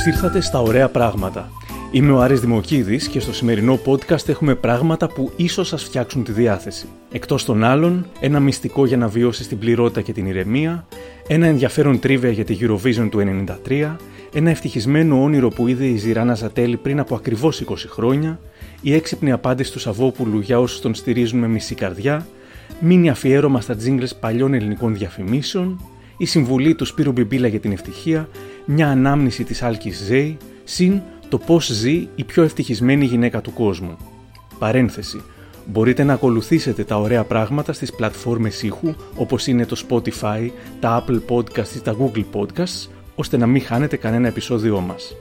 Καλώς ήρθατε στα ωραία πράγματα. Είμαι ο Άρης Δημοκίδης και στο σημερινό podcast έχουμε πράγματα που ίσως σας φτιάξουν τη διάθεση. Εκτός των άλλων, ένα μυστικό για να βιώσεις την πληρότητα και την ηρεμία, ένα ενδιαφέρον τρίβια για τη Eurovision του 93, ένα ευτυχισμένο όνειρο που είδε η Ζηράνα Ζατέλη πριν από ακριβώς 20 χρόνια, η έξυπνη απάντηση του Σαββόπουλου για όσους τον στηρίζουν με μισή καρδιά, μήνυ αφιέρωμα στα τζίγκλες παλιών ελληνικών διαφημίσεων, η συμβουλή του Σπύρου Μπιμπίλα για την ευτυχία, μια ανάμνηση της Άλκης Ζέη, συν το πώς ζει η πιο ευτυχισμένη γυναίκα του κόσμου. Παρένθεση. Μπορείτε να ακολουθήσετε τα ωραία πράγματα στις πλατφόρμες ήχου όπως είναι το Spotify, τα Apple Podcasts ή τα Google Podcasts ώστε να μην χάνετε κανένα επεισόδιό μας.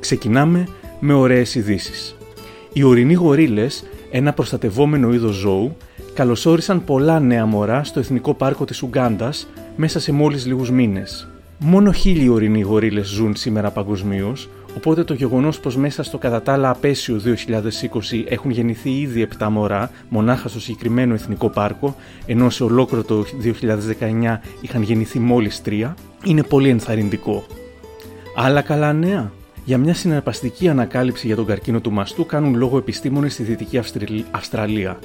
Ξεκινάμε με ωραίες ειδήσει. Οι ορεινοί γορίλες, ένα προστατευόμενο είδος ζώου, καλωσόρισαν πολλά νέα μωρά στο Εθνικό Πάρκο της Ουγκάντας μέσα σε μόλις λίγους μήνες. Μόνο χίλιοι ορεινοί γορίλες ζουν σήμερα παγκοσμίως, οπότε το γεγονός πως μέσα στο κατά τα άλλα απέσιο 2020 έχουν γεννηθεί ήδη 7 μωρά μονάχα στο συγκεκριμένο εθνικό πάρκο, ενώ σε ολόκληρο το 2019 είχαν γεννηθεί μόλις 3, είναι πολύ ενθαρρυντικό. Άλλα καλά νέα. Για μια συναρπαστική ανακάλυψη για τον καρκίνο του μαστού κάνουν λόγο επιστήμονες στη Δυτική Αυστραλία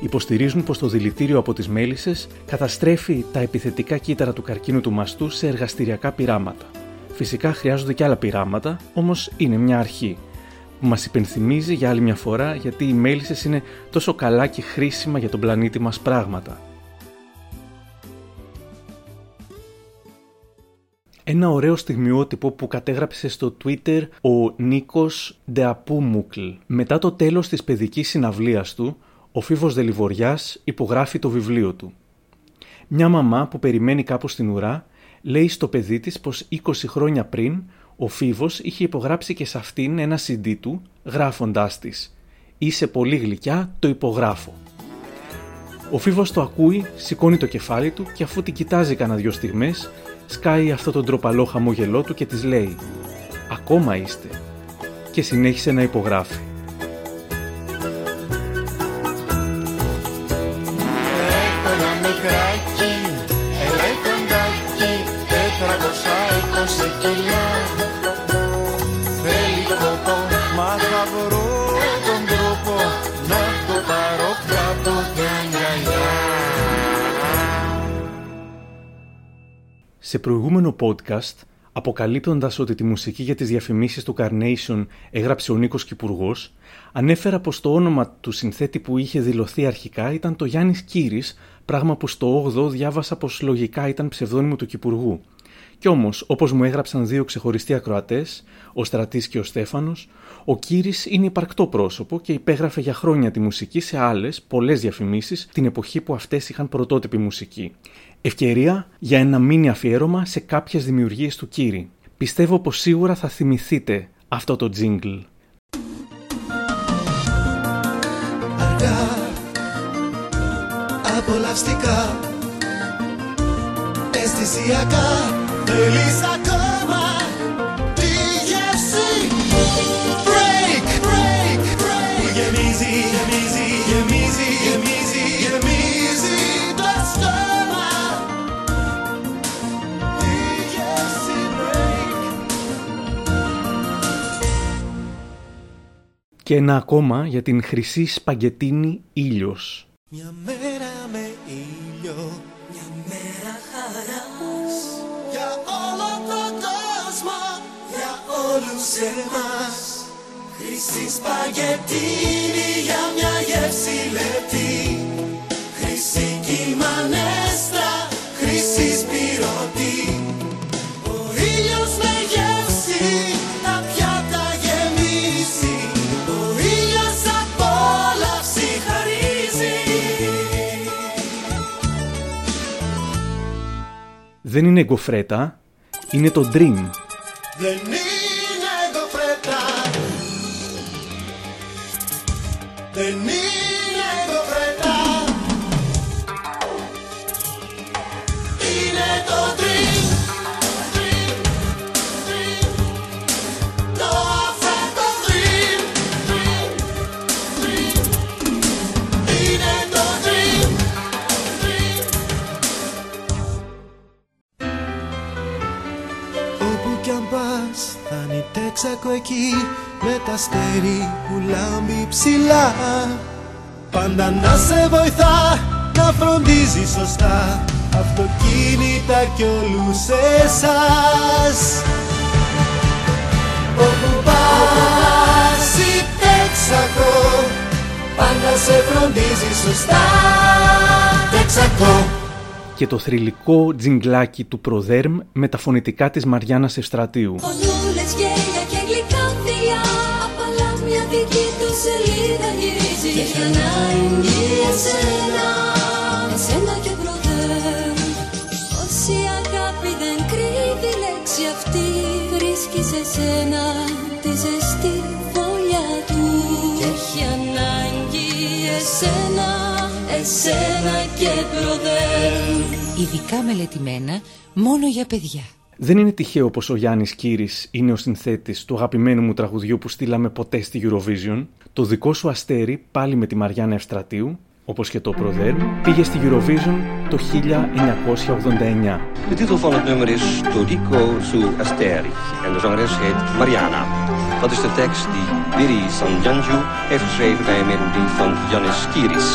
υποστηρίζουν πως το δηλητήριο από τις μέλισσες καταστρέφει τα επιθετικά κύτταρα του καρκίνου του μαστού σε εργαστηριακά πειράματα. Φυσικά χρειάζονται και άλλα πειράματα, όμως είναι μια αρχή που μας υπενθυμίζει για άλλη μια φορά γιατί οι μέλισσες είναι τόσο καλά και χρήσιμα για τον πλανήτη μας πράγματα. Ένα ωραίο στιγμιότυπο που κατέγραψε στο Twitter ο Νίκος Ντεαπούμουκλ. Μετά το τέλος της παιδικής συναυλίας του, ο Φίβος Δελιβοριάς υπογράφει το βιβλίο του. Μια μαμά που περιμένει κάπου στην ουρά λέει στο παιδί της πως 20 χρόνια πριν ο Φίβος είχε υπογράψει και σε αυτήν ένα CD του γράφοντάς της «Είσαι πολύ γλυκιά, το υπογράφω». Ο Φίβος το ακούει, σηκώνει το κεφάλι του και αφού την κοιτάζει κανένα δυο στιγμές σκάει αυτό το ντροπαλό χαμόγελό του και της λέει «Ακόμα είστε» και συνέχισε να υπογράφει. Σε προηγούμενο podcast, αποκαλύπτοντας ότι τη μουσική για τις διαφημίσεις του Carnation έγραψε ο Νίκος Κυπουργός, ανέφερα πως το όνομα του συνθέτη που είχε δηλωθεί αρχικά ήταν το Γιάννης Κύρης, πράγμα που στο 8ο διάβασα πως λογικά ήταν ψευδόνυμο του Κυπουργού. Κι όμως, όπως μου έγραψαν δύο ξεχωριστοί ακροατές, ο Στρατής και ο Στέφανος, ο Κύρι είναι υπαρκτό πρόσωπο και υπέγραφε για χρόνια τη μουσική σε άλλες, πολλές διαφημίσεις την εποχή που αυτές είχαν πρωτότυπη μουσική. Ευκαιρία για ένα μίνι αφιέρωμα σε κάποιες δημιουργίες του Κύρι. Πιστεύω πως σίγουρα θα θυμηθείτε αυτό το τζίγκλ. Αργά, απολαυστικά, αισθησιακά Γεμίζει, γεμίζει, γεμίζει, γεμίζει, γεμίζει το στόμα. Τη γεύση break Και ένα ακόμα για την χρυσή σπαγκετίνη ήλιος. Μια μέρα με ήλιο όλους εμάς Χρυσή σπαγετίνη για μια γεύση λεπτή. Χρυσή κυμανέστρα, χρυσή σπυρωτή. Ο ήλιος με γεύση τα πιάτα γεμίσει. Ο ήλιος απόλαυση χαρίζει. Δεν είναι γκοφρέτα, είναι το Dream. Δεν είναι τέξακο εκεί με τα αστέρι που λάμπει ψηλά. Πάντα να σε βοηθά να φροντίζει σωστά αυτοκίνητα κι όλους εσάς. Όπου πας η τέξακο πάντα σε φροντίζει σωστά. Τέξακο και το θρηλυκό τζιγκλάκι του Προδέρμ με τα φωνητικά της Μαριάννας Ευστρατείου. Σελίδα γυρίζει Και έχει ανάγκη εσένα Εσένα και Προδέρμ Όση αγάπη δεν κρύβει λέξη αυτή Βρίσκει σε σένα τη ζεστή φωλιά του Και έχει ανάγκη εσένα εσένα και προδέρ Ειδικά μελετημένα μόνο για παιδιά. Δεν είναι τυχαίο πως ο Γιάννης Κύρις είναι ο συνθέτης του αγαπημένου μου τραγουδιού που στείλαμε ποτέ στη Eurovision; Το δικό σου αστέρι, πάλι με τη Μαριάννα Ευστρατείου, όπως και το Προδέρ, πήγε στη Eurovision το 1989. De titel van het nummer is Todico su Asteri en de zangeres heet Mariana. Dat is de tekst die Biri Sanjanju heeft geschreven bij een melodie van Janis Kiris.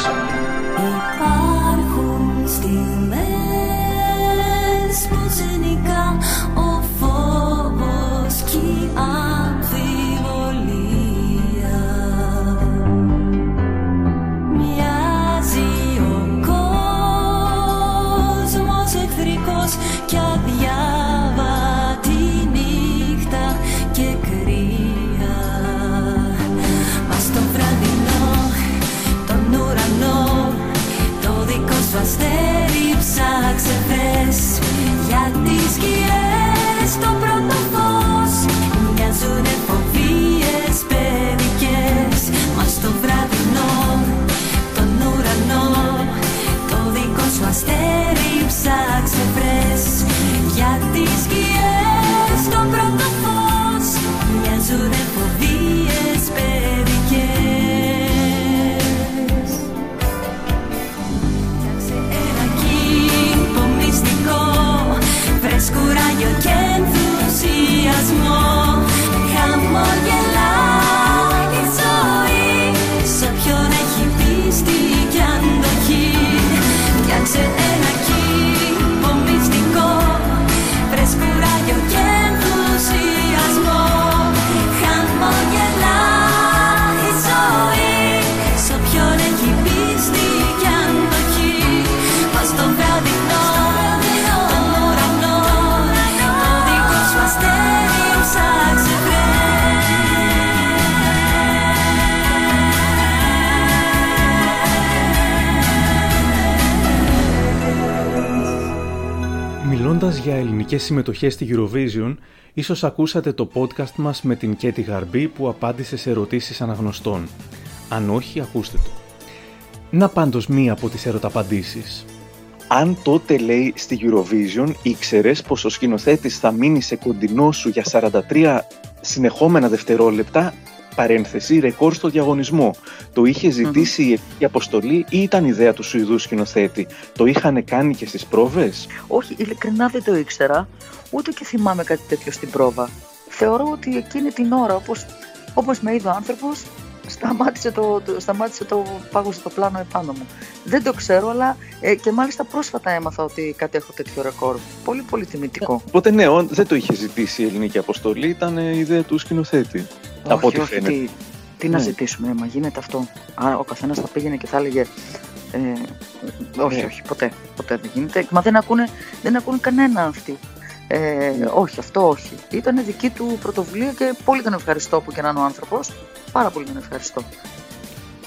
Για ελληνικές συμμετοχές στη Eurovision, ίσως ακούσατε το podcast μας με την Κέτη Γαρμπή που απάντησε σε ερωτήσεις αναγνωστών. Αν όχι, ακούστε το. Να πάντως μία από τις ερωταπαντήσεις. Αν τότε λέει στη Eurovision ήξερες πως ο σκηνοθέτης θα μείνει σε κοντινό σου για 43 συνεχόμενα δευτερόλεπτα παρένθεση ρεκόρ στο διαγωνισμό. Το είχε ζητήσει η ελληνική αποστολή ή ήταν ιδέα του Σουηδού σκηνοθέτη; Το είχαν κάνει και στις πρόβες; Όχι, ειλικρινά δεν το ήξερα, ούτε και θυμάμαι κάτι τέτοιο στην πρόβα. Θεωρώ ότι εκείνη την ώρα, όπως, όπως με είδε ο άνθρωπος, σταμάτησε το, το, σταμάτησε το πάγωσε το πλάνο επάνω μου. Δεν το ξέρω, αλλά ε, και μάλιστα πρόσφατα έμαθα ότι κατέχω τέτοιο ρεκόρ. Πολύ πολύ τιμητικό. Οπότε ναι, όν- δεν το είχε ζητήσει η ελληνική αποστολή, ήταν ε, ιδέα του σκηνοθέτη. Από ό,τι όχι, φαίνεται. τι, τι να Ναι. ζητήσουμε, ε, μα γίνεται αυτό. Άρα ο καθένας θα πήγαινε και θα έλεγε ε, όχι, Ναι. όχι, ποτέ, ποτέ δεν γίνεται. Μα δεν ακούνε, δεν ακούνε κανένα αυτοί. Ε, Όχι, αυτό όχι. Ήταν δική του πρωτοβουλία και πολύ τον ευχαριστώ που και να είναι ο άνθρωπος. Πάρα πολύ τον ευχαριστώ.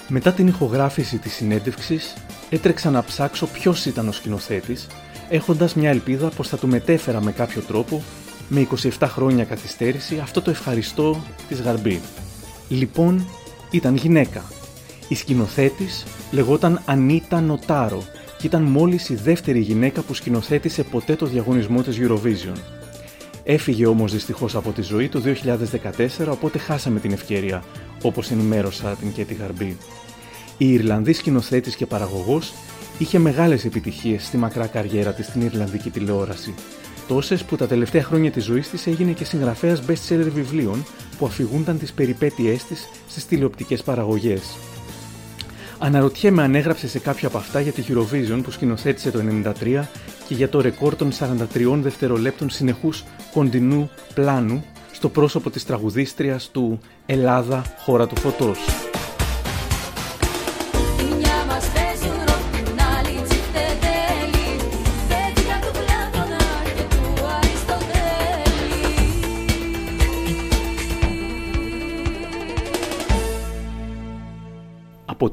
Μετά την ηχογράφηση της συνέντευξης, έτρεξα να ψάξω ποιος ήταν ο σκηνοθέτης, έχοντας μια ελπίδα πως θα του μετέφερα με κάποιο τρόπο, με 27 χρόνια καθυστέρηση, αυτό το ευχαριστώ της Γαρμπή. Λοιπόν, ήταν γυναίκα. Η σκηνοθέτης λεγόταν Ανίτα Νοτάρο και ήταν μόλις η δεύτερη γυναίκα που σκηνοθέτησε ποτέ το διαγωνισμό της Eurovision. Έφυγε όμως δυστυχώς από τη ζωή το 2014, οπότε χάσαμε την ευκαιρία, όπως ενημέρωσα την Κέτη Γαρμπή. Η Ιρλανδή σκηνοθέτης και παραγωγός είχε μεγάλες επιτυχίες στη μακρά καριέρα της στην Ιρλανδική τηλεόραση. Τόσες που τα τελευταία χρόνια της ζωής της έγινε και συγγραφέας best-seller βιβλίων, που αφηγούνταν τις περιπέτειές της στις τηλεοπτικές παραγωγές. Αναρωτιέμαι αν έγραψε σε κάποια από αυτά για τη Eurovision που σκηνοθέτησε το 1993 και για το ρεκόρ των 43 δευτερολέπτων συνεχούς κοντινού πλάνου στο πρόσωπο της τραγουδίστριας του «Ελλάδα, χώρα του φωτός».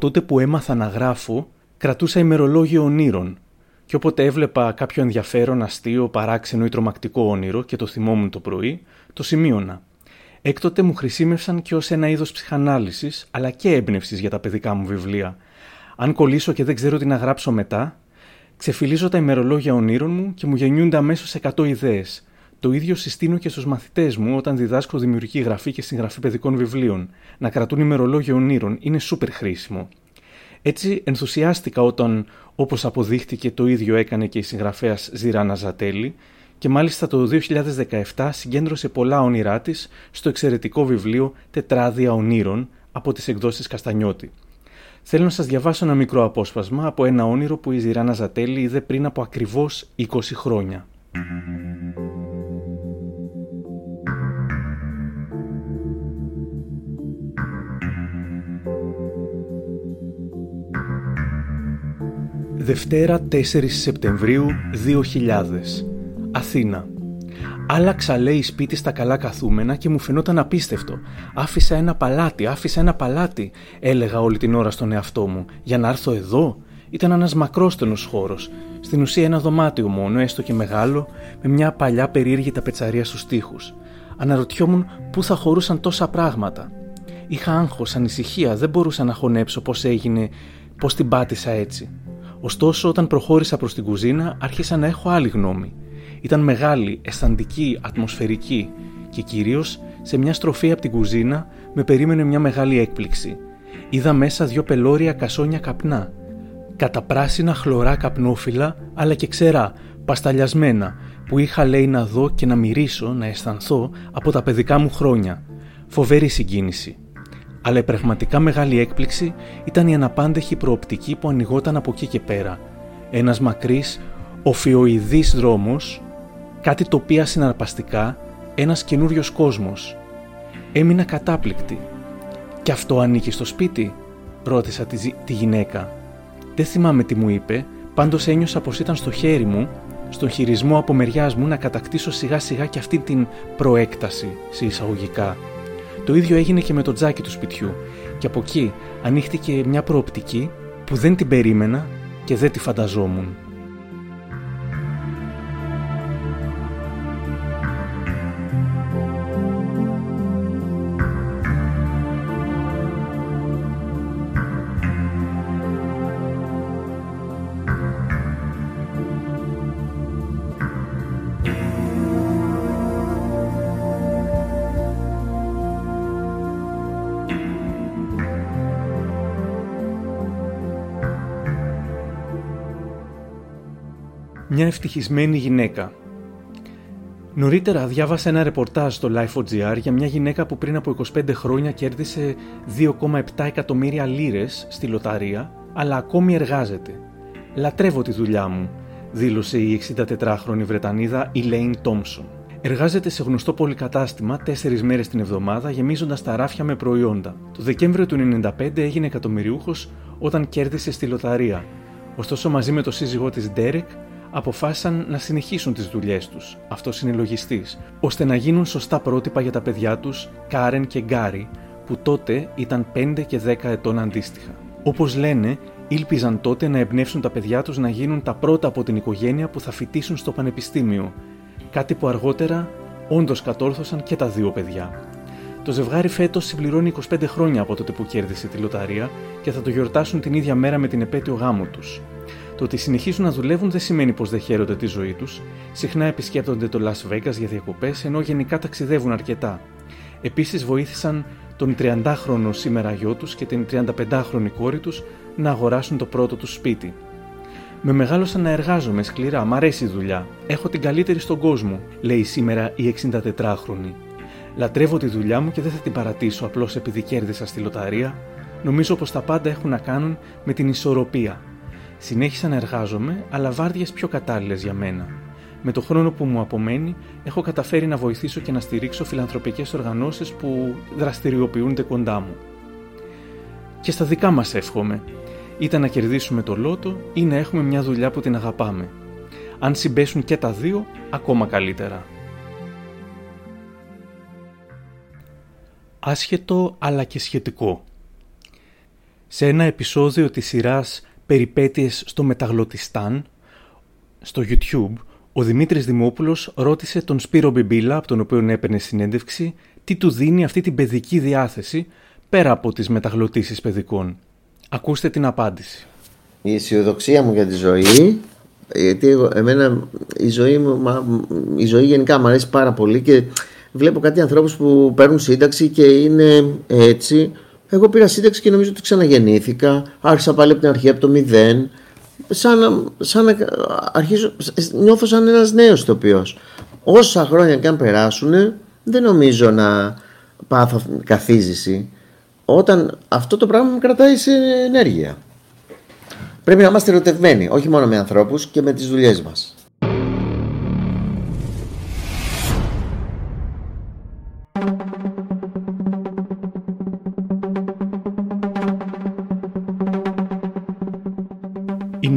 Τότε που έμαθα να γράφω, κρατούσα ημερολόγιο ονείρων και όποτε έβλεπα κάποιο ενδιαφέρον, αστείο, παράξενο ή τρομακτικό όνειρο και το θυμόμουν το πρωί, το σημείωνα. Έκτοτε μου χρησιμεύσαν και ως ένα είδος ψυχανάλυσης, αλλά και έμπνευσης για τα παιδικά μου βιβλία. Αν κολλήσω και δεν ξέρω τι να γράψω μετά, ξεφυλίζω τα ημερολόγια ονείρων μου και μου γεννιούνται αμέσως 100 ιδέες. Το ίδιο συστήνω και στους μαθητές μου όταν διδάσκω δημιουργική γραφή και συγγραφή παιδικών βιβλίων. Να κρατούν ημερολόγιο ονείρων είναι σούπερ χρήσιμο. Έτσι ενθουσιάστηκα όταν, όπως αποδείχτηκε, το ίδιο έκανε και η συγγραφέας Ζηράνα Ζατέλη και μάλιστα το 2017 συγκέντρωσε πολλά όνειρά της στο εξαιρετικό βιβλίο «Τετράδια ονείρων» από τις εκδόσεις Καστανιώτη. Θέλω να σας διαβάσω ένα μικρό απόσπασμα από ένα όνειρο που η Ζηράνα Ζατέλη είδε πριν από ακριβώς 20 χρόνια. Δευτέρα 4 Σεπτεμβρίου 2000 Αθήνα Άλλαξα λέει σπίτι στα καλά καθούμενα και μου φαινόταν απίστευτο. Άφησα ένα παλάτι, άφησα ένα παλάτι, έλεγα όλη την ώρα στον εαυτό μου. Για να έρθω εδώ, ήταν ένας μακρόστενος χώρος. Στην ουσία ένα δωμάτιο μόνο, έστω και μεγάλο, με μια παλιά περίεργη ταπετσαρία στους τοίχους. Αναρωτιόμουν πού θα χωρούσαν τόσα πράγματα. Είχα άγχος, ανησυχία, δεν μπορούσα να χωνέψω πώς έγινε, πώς την πάτησα έτσι. Ωστόσο, όταν προχώρησα προς την κουζίνα, άρχισα να έχω άλλη γνώμη. Ήταν μεγάλη, αισθαντική, ατμοσφαιρική και κυρίως σε μια στροφή από την κουζίνα με περίμενε μια μεγάλη έκπληξη. Είδα μέσα δυο πελώρια κασόνια καπνά. Καταπράσινα χλωρά καπνόφυλλα, αλλά και ξερά, πασταλιασμένα, που είχα λέει να δω και να μυρίσω, να αισθανθώ από τα παιδικά μου χρόνια. Φοβερή συγκίνηση. Αλλά η πραγματικά μεγάλη έκπληξη ήταν η αναπάντεχη προοπτική που ανοιγόταν από εκεί και πέρα. Ένας μακρύς, οφιοειδής δρόμος, κάτι τοπία συναρπαστικά, ένας καινούριος κόσμος. Έμεινα κατάπληκτη. «Και αυτό ανήκει στο σπίτι» ρώτησα τη, ζη- τη γυναίκα. Δεν θυμάμαι τι μου είπε, πάντως ένιωσα πως ήταν στο χέρι μου, στον χειρισμό από μεριά μου να κατακτήσω σιγά σιγά και αυτή την προέκταση, σε εισαγωγικά. Το ίδιο έγινε και με το τζάκι του σπιτιού και από εκεί ανοίχτηκε μια προοπτική που δεν την περίμενα και δεν τη φανταζόμουν. Μια ευτυχισμένη γυναίκα. Νωρίτερα διάβασα ένα ρεπορτάζ στο Life.gr για μια γυναίκα που πριν από 25 χρόνια κέρδισε 2,7 εκατομμύρια λίρες στη λοταρία, αλλά ακόμη εργάζεται. Λατρεύω τη δουλειά μου, δήλωσε η 64χρονη Βρετανίδα Elaine Thompson. Εργάζεται σε γνωστό πολυκατάστημα τέσσερις μέρες την εβδομάδα, γεμίζοντας τα ράφια με προϊόντα. Το Δεκέμβριο του 1995 έγινε εκατομμυριούχος όταν κέρδισε στη λοταρία. Ωστόσο, μαζί με το σύζυγό της Derek, αποφάσισαν να συνεχίσουν τις δουλειές τους, αυτός είναι λογιστής, ώστε να γίνουν σωστά πρότυπα για τα παιδιά τους, Κάρεν και Γκάρι, που τότε ήταν 5 και 10 ετών αντίστοιχα. Όπως λένε, ήλπιζαν τότε να εμπνεύσουν τα παιδιά τους να γίνουν τα πρώτα από την οικογένεια που θα φοιτήσουν στο πανεπιστήμιο, κάτι που αργότερα όντως κατόρθωσαν και τα δύο παιδιά. Το ζευγάρι φέτος συμπληρώνει 25 χρόνια από τότε που κέρδισε τη λοταρία και θα το γιορτάσουν την ίδια μέρα με την επέτειο γάμου τους. Το ότι συνεχίζουν να δουλεύουν δεν σημαίνει πως δεν χαίρονται τη ζωή τους. Συχνά επισκέπτονται το Las Vegas για διακοπές, ενώ γενικά ταξιδεύουν αρκετά. Επίσης, βοήθησαν τον 30χρονο σήμερα γιο τους και την 35χρονη κόρη τους να αγοράσουν το πρώτο τους σπίτι. Με μεγάλωσα να εργάζομαι σκληρά, μ' αρέσει η δουλειά. Έχω την καλύτερη στον κόσμο, λέει σήμερα η 64χρονη. Λατρεύω τη δουλειά μου και δεν θα την παρατήσω απλώς επειδή κέρδισα στη λοταρία. Νομίζω πως τα πάντα έχουν να κάνουν με την ισορροπία. Συνέχισα να εργάζομαι, αλλά βάρδιες πιο κατάλληλες για μένα. Με το χρόνο που μου απομένει, έχω καταφέρει να βοηθήσω και να στηρίξω φιλανθρωπικές οργανώσεις που δραστηριοποιούνται κοντά μου. Και στα δικά μας εύχομαι, είτε να κερδίσουμε το λότο ή να έχουμε μια δουλειά που την αγαπάμε. Αν συμπέσουν και τα δύο, ακόμα καλύτερα. Άσχετο αλλά και σχετικό. Σε ένα επεισόδιο της σειράς «Περιπέτειες στο Μεταγλωτιστάν» στο YouTube, ο Δημήτρης Δημόπουλος ρώτησε τον Σπύρο Μπιμπίλα, από τον οποίο έπαιρνε συνέντευξη, τι του δίνει αυτή την παιδική διάθεση πέρα από τις μεταγλωτήσεις παιδικών. Ακούστε την απάντηση. Η αισιοδοξία μου για τη ζωή, γιατί εγώ, εμένα η ζωή, μου, η ζωή γενικά μου αρέσει πάρα πολύ και βλέπω κάτι ανθρώπους που παίρνουν σύνταξη και είναι έτσι. Εγώ πήρα σύνταξη και νομίζω ότι ξαναγεννήθηκα, άρχισα πάλι από την αρχή από το μηδέν σαν, σαν να αρχίζω, νιώθω σαν ένας νέος ηθοποιός. Όσα χρόνια και αν περάσουν δεν νομίζω να πάθω καθίζηση όταν αυτό το πράγμα με κρατάει σε ενέργεια. Πρέπει να είμαστε ερωτευμένοι, όχι μόνο με ανθρώπους και με τις δουλειές μας.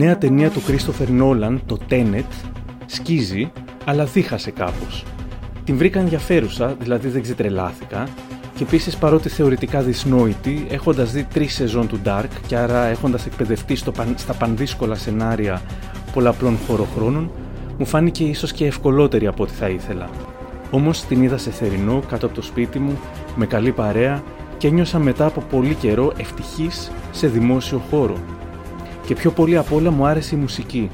Νέα ταινία του Κρίστοφερ Νόλαν, το Tenet, σκίζει, αλλά δίχασε κάπως. Την βρήκα ενδιαφέρουσα, δηλαδή δεν ξετρελάθηκα, και επίσης παρότι θεωρητικά δυσνόητη, έχοντας δει τρεις σεζόν του Dark και άρα έχοντας εκπαιδευτεί στο, στα πανδύσκολα σενάρια πολλαπλών χωροχρόνων, μου φάνηκε ίσως και ευκολότερη από ό,τι θα ήθελα. Όμως την είδα σε θερινό, κάτω από το σπίτι μου, με καλή παρέα και ένιωσα μετά από πολύ καιρό ευτυχής σε δημόσιο χώρο, και πιο πολύ απ' όλα μου άρεσε η μουσική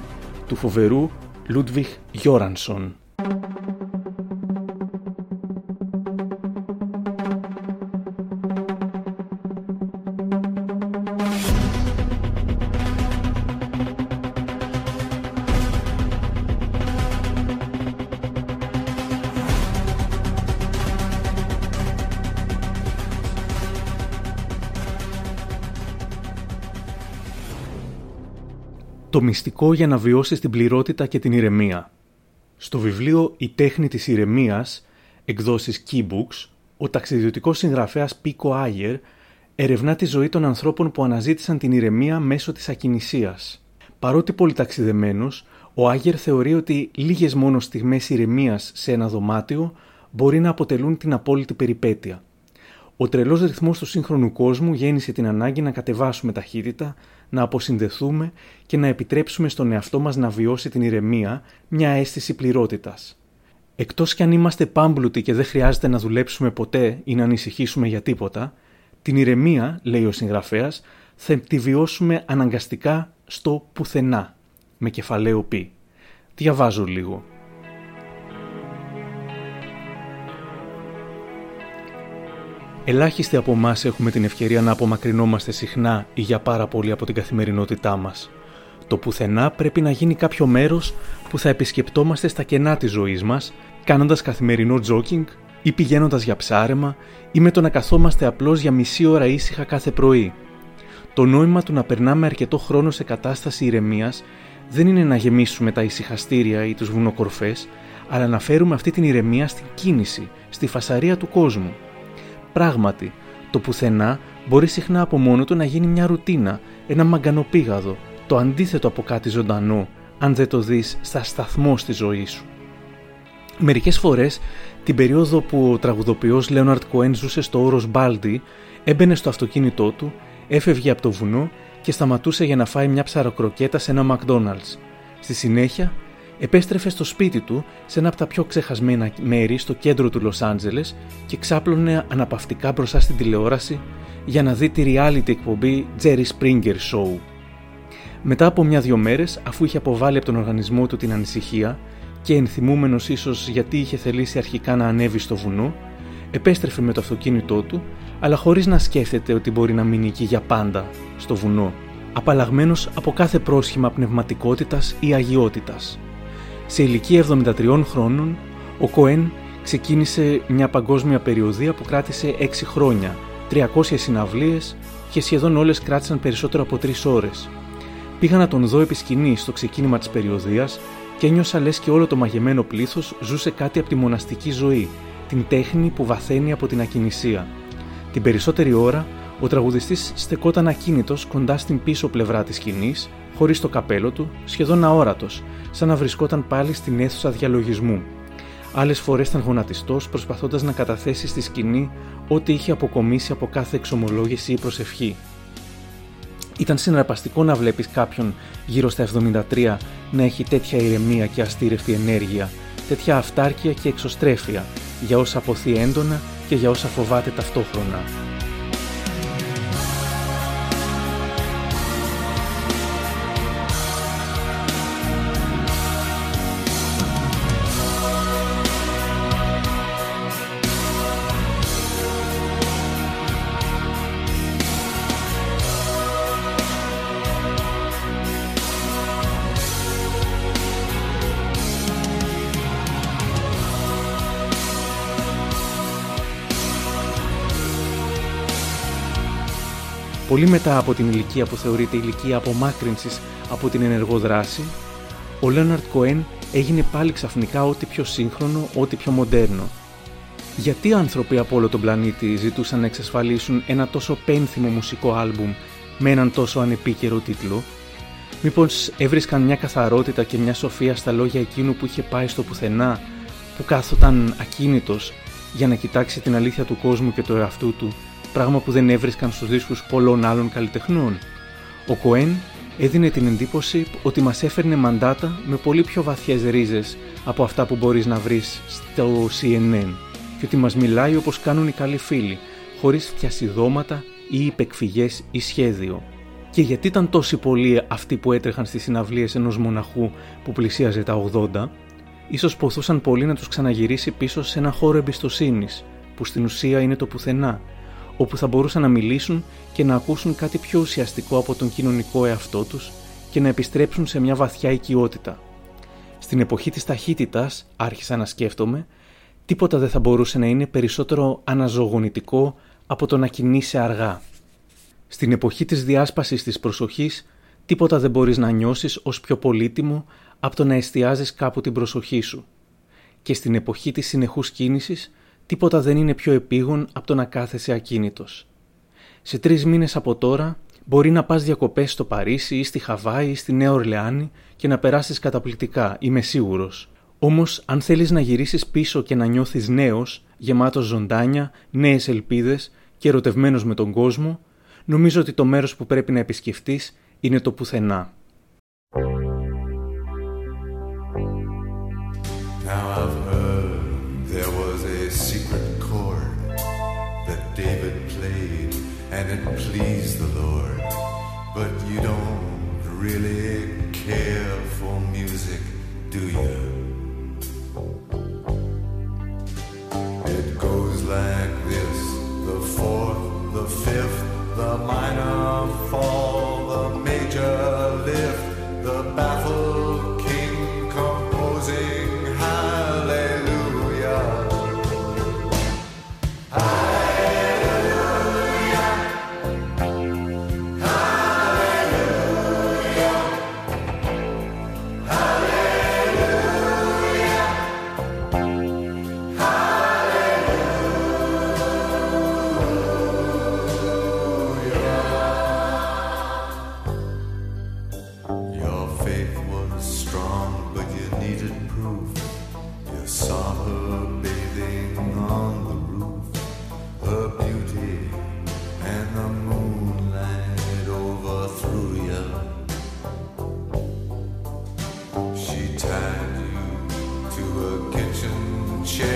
του φοβερού Λούντβιχ Γιόρανσον. Το μυστικό για να βιώσεις την πληρότητα και την ηρεμία. Στο βιβλίο «Η τέχνη της ηρεμίας», εκδόσεις Keybooks, ο ταξιδιωτικός συγγραφέας Πίκο Άγερ ερευνά τη ζωή των ανθρώπων που αναζήτησαν την ηρεμία μέσω της ακινησίας. Παρότι πολυταξιδεμένος, ο Άγερ θεωρεί ότι λίγες μόνο στιγμές ηρεμίας σε ένα δωμάτιο μπορεί να αποτελούν την απόλυτη περιπέτεια. Ο τρελός ρυθμός του σύγχρονου κόσμου γέννησε την ανάγκη να κατεβάσουμε ταχύτητα, να αποσυνδεθούμε και να επιτρέψουμε στον εαυτό μας να βιώσει την ηρεμία, μια αίσθηση πληρότητας. Εκτός κι αν είμαστε πάμπλουτοι και δεν χρειάζεται να δουλέψουμε ποτέ ή να ανησυχήσουμε για τίποτα, την ηρεμία, λέει ο συγγραφέας, θα τη βιώσουμε αναγκαστικά στο πουθενά, με κεφαλαίο πι. Διαβάζω λίγο. Ελάχιστοι από εμάς έχουμε την ευκαιρία να απομακρυνόμαστε συχνά ή για πάρα πολύ από την καθημερινότητά μας. Το πουθενά πρέπει να γίνει κάποιο μέρος που θα επισκεπτόμαστε στα κενά της ζωής μας, κάνοντας καθημερινό τζόκινγκ ή πηγαίνοντας για ψάρεμα ή με το να καθόμαστε απλώς για μισή ώρα ήσυχα κάθε πρωί. Το νόημα του να περνάμε αρκετό χρόνο σε κατάσταση ηρεμίας δεν είναι να γεμίσουμε τα ησυχαστήρια ή τους βουνοκορφές, αλλά να φέρουμε αυτή την ηρεμία στην κίνηση, στη φασαρία του κόσμου. Πράγματι, το πουθενά μπορεί συχνά από μόνο του να γίνει μια ρουτίνα, ένα μαγκανοπήγαδο, το αντίθετο από κάτι ζωντανό, αν δεν το δεις στα σταθμό στη ζωή σου. Μερικές φορές, την περίοδο που ο τραγουδοποιός Λέοναρτ Κοέν ζούσε στο όρος Μπάλντι, έμπαινε στο αυτοκίνητό του, έφευγε από το βουνό και σταματούσε για να φάει μια ψαροκροκέτα σε ένα McDonald's. Στη συνέχεια, επέστρεφε στο σπίτι του σε ένα από τα πιο ξεχασμένα μέρη στο κέντρο του Λος Άντζελες και ξάπλωνε αναπαυτικά μπροστά στην τηλεόραση για να δει τη reality εκπομπή Jerry Springer Show. Μετά από μια-δυο μέρες, αφού είχε αποβάλει από τον οργανισμό του την ανησυχία και ενθυμούμενος ίσως γιατί είχε θελήσει αρχικά να ανέβει στο βουνό, επέστρεφε με το αυτοκίνητό του, αλλά χωρίς να σκέφτεται ότι μπορεί να μείνει εκεί για πάντα, στο βουνό, απαλλαγμένος από κάθε πρόσχημα πνευματικότητας ή αγιότητας. Σε ηλικία 73 χρόνων, ο Κοέν ξεκίνησε μια παγκόσμια περιοδία που κράτησε 6 χρόνια, 300 συναυλίες και σχεδόν όλες κράτησαν περισσότερο από 3 ώρες. Πήγα να τον δω επί σκηνή στο ξεκίνημα της περιοδίας και ένιωσα λες και όλο το μαγεμένο πλήθος ζούσε κάτι από τη μοναστική ζωή, την τέχνη που βαθαίνει από την ακινησία. Την περισσότερη ώρα, ο τραγουδιστής στεκόταν ακίνητος κοντά στην πίσω πλευρά της σκηνής, χωρίς το καπέλο του, σχεδόν αόρατος, σαν να βρισκόταν πάλι στην αίθουσα διαλογισμού. Άλλες φορές ήταν γονατιστός, προσπαθώντας να καταθέσει στη σκηνή ό,τι είχε αποκομίσει από κάθε εξομολόγηση ή προσευχή. Ήταν συναρπαστικό να βλέπεις κάποιον γύρω στα 73 να έχει τέτοια ηρεμία και αστήρευτη ενέργεια, τέτοια αυτάρκεια και εξωστρέφεια για όσα αποθεί έντονα και για όσα φοβάται ταυτόχρονα. Πολύ μετά από την ηλικία που θεωρείται ηλικία απομάκρυνσης από την ενεργό δράση, ο Λέοναρτ Κοέν έγινε πάλι ξαφνικά ό,τι πιο σύγχρονο, ό,τι πιο μοντέρνο. Γιατί άνθρωποι από όλο τον πλανήτη ζητούσαν να εξασφαλίσουν ένα τόσο πένθυμο μουσικό άλμπουμ με έναν τόσο ανεπίκαιρο τίτλο, Μήπως έβρισκαν μια καθαρότητα και μια σοφία στα λόγια εκείνου που είχε πάει στο πουθενά, που κάθονταν ακίνητος για να κοιτάξει την αλήθεια του κόσμου και του εαυτού του; Πράγμα που δεν έβρισκαν στους δίσκους πολλών άλλων καλλιτεχνών. Ο Κοέν έδινε την εντύπωση ότι μας έφερνε μαντάτα με πολύ πιο βαθιές ρίζες από αυτά που μπορείς να βρεις στο CNN και ότι μας μιλάει όπως κάνουν οι καλοί φίλοι, χωρίς διασυδώματα ή υπεκφυγές ή σχέδιο. Και γιατί ήταν τόσοι πολλοί αυτοί που έτρεχαν στις συναυλίες ενός μοναχού που πλησίαζε τα 80, ίσως ποθούσαν πολύ να τους ξαναγυρίσει πίσω σε ένα χώρο εμπιστοσύνης, που στην ουσία είναι το πουθενά, όπου θα μπορούσαν να μιλήσουν και να ακούσουν κάτι πιο ουσιαστικό από τον κοινωνικό εαυτό τους και να επιστρέψουν σε μια βαθιά οικειότητα. Στην εποχή της ταχύτητας, άρχισα να σκέφτομαι, τίποτα δεν θα μπορούσε να είναι περισσότερο αναζωογονητικό από το να κινείσαι αργά. Στην εποχή της διάσπασης της προσοχής, τίποτα δεν μπορείς να νιώσεις ως πιο πολύτιμο από το να εστιάζεις κάπου την προσοχή σου. Και στην εποχή της συνεχούς κίνησης, Τίποτα δεν είναι πιο επίγον από το να κάθεσαι ακίνητος. Σε τρεις μήνες από τώρα μπορεί να πας διακοπές στο Παρίσι ή στη Χαβάη ή στη Νέα Ορλεάνη και να περάσεις καταπληκτικά, είμαι σίγουρος. Όμως, αν θέλεις να γυρίσεις πίσω και να νιώθεις νέος, γεμάτος ζωντάνια, νέες ελπίδες και ερωτευμένος με τον κόσμο, νομίζω ότι το μέρος που πρέπει να επισκεφτείς είναι το πουθενά. You? She tied you to a kitchen chair.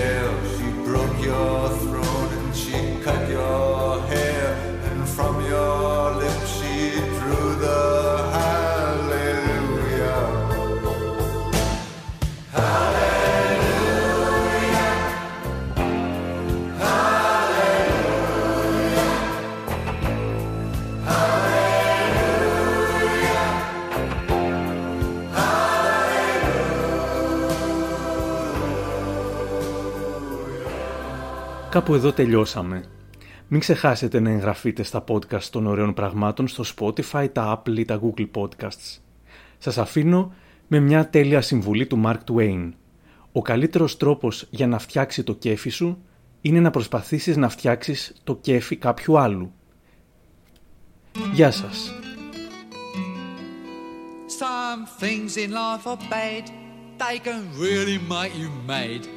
Κάπου εδώ τελειώσαμε. Μην ξεχάσετε να εγγραφείτε στα podcast των ωραίων πραγμάτων στο Spotify, τα Apple ή τα Google Podcasts. Σας αφήνω με μια τέλεια συμβουλή του Mark Twain. Ο καλύτερος τρόπος για να φτιάξει το κέφι σου είναι να προσπαθήσεις να φτιάξεις το κέφι κάποιου άλλου. Γεια σας. Some things in life are bad, they can really make you mad.